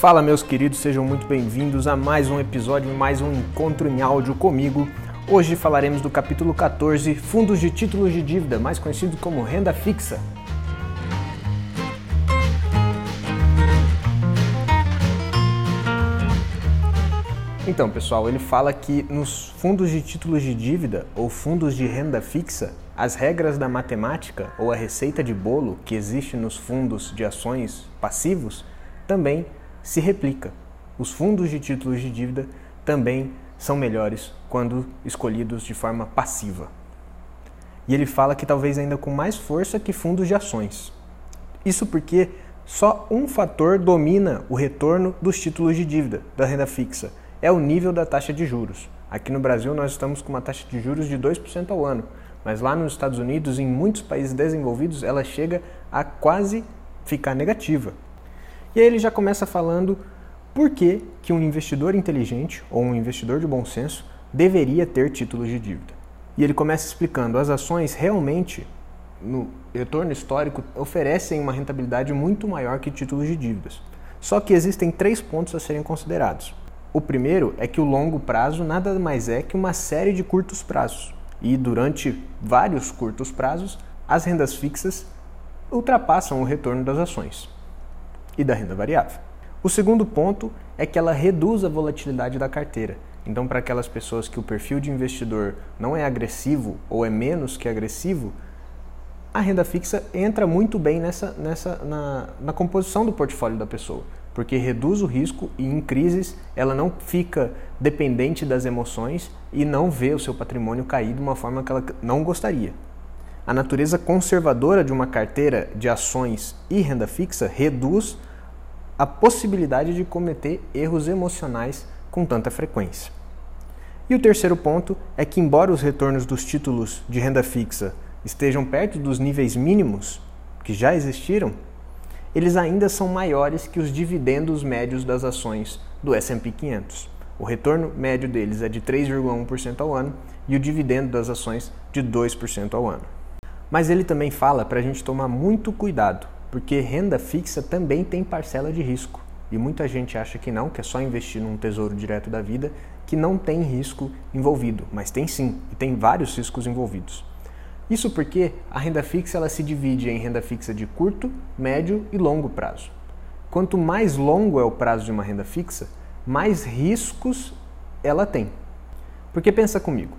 Fala, meus queridos, sejam muito bem-vindos a mais um episódio, mais um encontro em áudio comigo. Hoje falaremos do capítulo 14, Fundos de Títulos de Dívida, mais conhecido como renda fixa. Então, pessoal, ele fala que nos fundos de títulos de dívida ou fundos de renda fixa, as regras da matemática ou a receita de bolo que existe nos fundos de ações passivos também se replica. Os fundos de títulos de dívida também são melhores quando escolhidos de forma passiva. E ele fala que talvez ainda com mais força que fundos de ações. Isso porque só um fator domina o retorno dos títulos de dívida da renda fixa é o nível da taxa de juros. Aqui no Brasil nós estamos com uma taxa de juros de 2% ao ano, mas lá nos Estados Unidos, em muitos países desenvolvidos, ela chega a quase ficar negativa. E aí ele já começa falando por que, que um investidor inteligente ou um investidor de bom senso deveria ter títulos de dívida. E ele começa explicando as ações realmente no retorno histórico oferecem uma rentabilidade muito maior que títulos de dívidas. Só que existem três pontos a serem considerados. O primeiro é que o longo prazo nada mais é que uma série de curtos prazos. E durante vários curtos prazos, as rendas fixas ultrapassam o retorno das ações e da renda variável. O segundo ponto é que ela reduz a volatilidade da carteira. Então, para aquelas pessoas que o perfil de investidor não é agressivo ou é menos que agressivo, a renda fixa entra muito bem nessa, nessa na, na composição do portfólio da pessoa porque reduz o risco e em crises ela não fica dependente das emoções e não vê o seu patrimônio cair de uma forma que ela não gostaria. A natureza conservadora de uma carteira de ações e renda fixa reduz a possibilidade de cometer erros emocionais com tanta frequência. E o terceiro ponto é que, embora os retornos dos títulos de renda fixa estejam perto dos níveis mínimos que já existiram, eles ainda são maiores que os dividendos médios das ações do S&P 500. O retorno médio deles é de 3,1% ao ano e o dividendo das ações de 2% ao ano. Mas ele também fala para a gente tomar muito cuidado, porque renda fixa também tem parcela de risco. E muita gente acha que não, que é só investir num tesouro direto da vida, que não tem risco envolvido, mas tem sim, e tem vários riscos envolvidos. Isso porque a renda fixa ela se divide em renda fixa de curto, médio e longo prazo. Quanto mais longo é o prazo de uma renda fixa, mais riscos ela tem. Porque pensa comigo,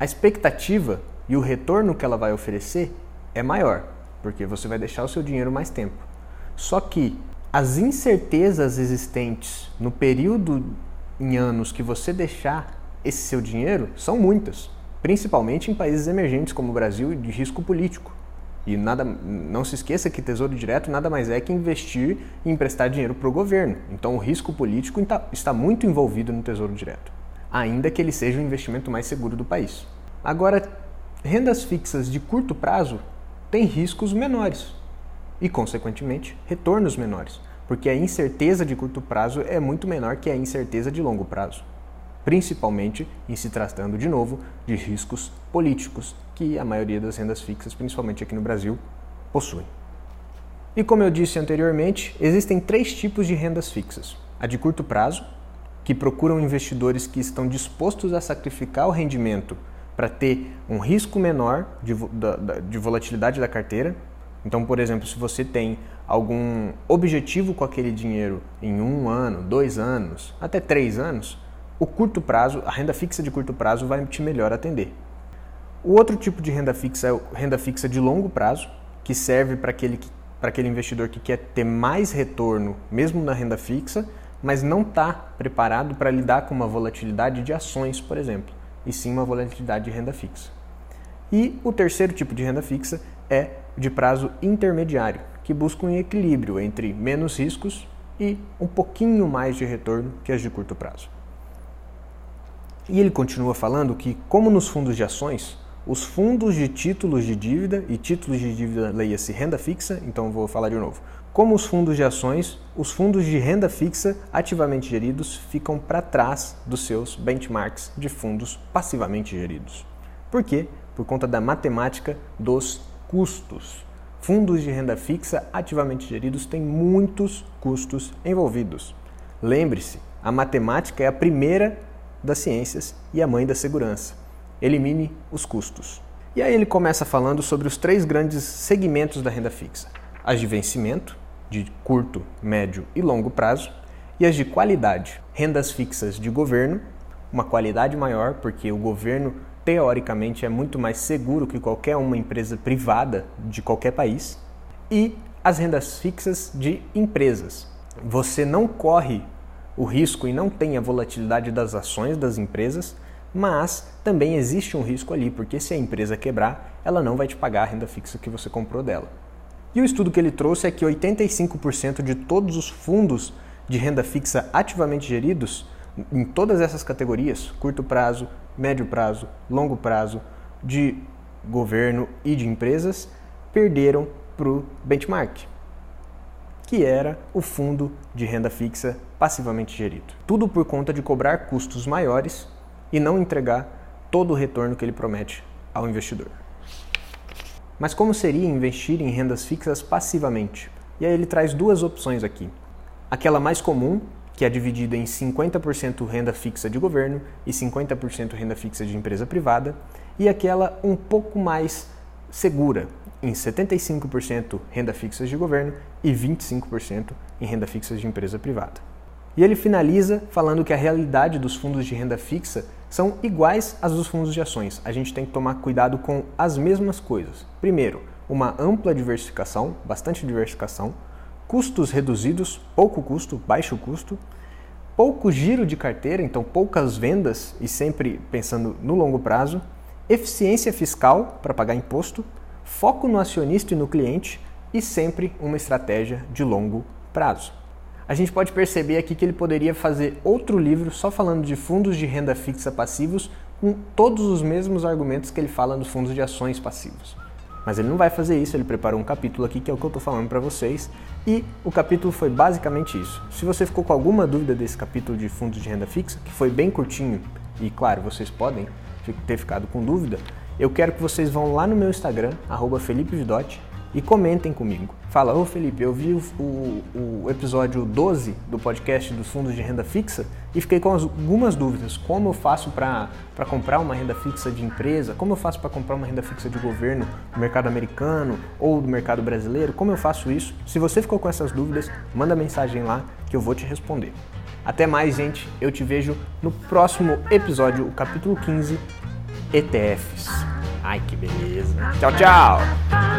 a expectativa e o retorno que ela vai oferecer é maior, porque você vai deixar o seu dinheiro mais tempo. Só que as incertezas existentes no período em anos que você deixar esse seu dinheiro são muitas principalmente em países emergentes como o Brasil de risco político. E nada, não se esqueça que tesouro direto nada mais é que investir e emprestar dinheiro para o governo. Então o risco político está muito envolvido no tesouro direto, ainda que ele seja o investimento mais seguro do país. Agora, rendas fixas de curto prazo têm riscos menores e, consequentemente, retornos menores, porque a incerteza de curto prazo é muito menor que a incerteza de longo prazo principalmente em se tratando de novo de riscos políticos que a maioria das rendas fixas, principalmente aqui no Brasil, possuem. E como eu disse anteriormente, existem três tipos de rendas fixas: a de curto prazo, que procuram investidores que estão dispostos a sacrificar o rendimento para ter um risco menor de, de volatilidade da carteira. Então, por exemplo, se você tem algum objetivo com aquele dinheiro em um ano, dois anos, até três anos, o curto prazo, a renda fixa de curto prazo vai te melhor atender. O outro tipo de renda fixa é a renda fixa de longo prazo, que serve para aquele, para aquele investidor que quer ter mais retorno, mesmo na renda fixa, mas não está preparado para lidar com uma volatilidade de ações, por exemplo, e sim uma volatilidade de renda fixa. E o terceiro tipo de renda fixa é de prazo intermediário, que busca um equilíbrio entre menos riscos e um pouquinho mais de retorno que as de curto prazo. E ele continua falando que, como nos fundos de ações, os fundos de títulos de dívida e títulos de dívida leia-se renda fixa, então vou falar de novo. Como os fundos de ações, os fundos de renda fixa ativamente geridos ficam para trás dos seus benchmarks de fundos passivamente geridos. Por quê? Por conta da matemática dos custos. fundos de renda fixa ativamente geridos têm muitos custos envolvidos. Lembre-se, a matemática é a primeira das ciências e a mãe da segurança. Elimine os custos. E aí ele começa falando sobre os três grandes segmentos da renda fixa: as de vencimento, de curto, médio e longo prazo, e as de qualidade, rendas fixas de governo, uma qualidade maior, porque o governo teoricamente é muito mais seguro que qualquer uma empresa privada de qualquer país, e as rendas fixas de empresas. Você não corre o risco e não tem a volatilidade das ações das empresas, mas também existe um risco ali, porque se a empresa quebrar, ela não vai te pagar a renda fixa que você comprou dela. E o estudo que ele trouxe é que 85% de todos os fundos de renda fixa ativamente geridos, em todas essas categorias, curto prazo, médio prazo, longo prazo, de governo e de empresas, perderam para o benchmark, que era o fundo de renda fixa passivamente gerido. Tudo por conta de cobrar custos maiores e não entregar todo o retorno que ele promete ao investidor. Mas como seria investir em rendas fixas passivamente? E aí ele traz duas opções aqui. Aquela mais comum, que é dividida em 50% renda fixa de governo e 50% renda fixa de empresa privada, e aquela um pouco mais segura, em 75% renda fixa de governo e 25% em renda fixa de empresa privada. E ele finaliza falando que a realidade dos fundos de renda fixa são iguais às dos fundos de ações. A gente tem que tomar cuidado com as mesmas coisas. Primeiro, uma ampla diversificação, bastante diversificação, custos reduzidos, pouco custo, baixo custo, pouco giro de carteira, então poucas vendas e sempre pensando no longo prazo, eficiência fiscal para pagar imposto, foco no acionista e no cliente e sempre uma estratégia de longo prazo a gente pode perceber aqui que ele poderia fazer outro livro só falando de fundos de renda fixa passivos com todos os mesmos argumentos que ele fala nos fundos de ações passivos. Mas ele não vai fazer isso, ele preparou um capítulo aqui que é o que eu estou falando para vocês e o capítulo foi basicamente isso. Se você ficou com alguma dúvida desse capítulo de fundos de renda fixa, que foi bem curtinho e claro, vocês podem ter ficado com dúvida, eu quero que vocês vão lá no meu Instagram, Felipe Vidotti, e comentem comigo. Fala, ô Felipe, eu vi o, o, episódio 12 do podcast dos fundos de renda fixa e fiquei com algumas dúvidas. Como eu faço para comprar uma renda fixa de empresa? Como eu faço para comprar uma renda fixa de governo do mercado americano ou do mercado brasileiro? Como eu faço isso? Se você ficou com essas dúvidas, manda mensagem lá que eu vou te responder. Até mais, gente. Eu te vejo no próximo episódio, o capítulo 15, ETFs. Ai, que beleza. Tchau, tchau.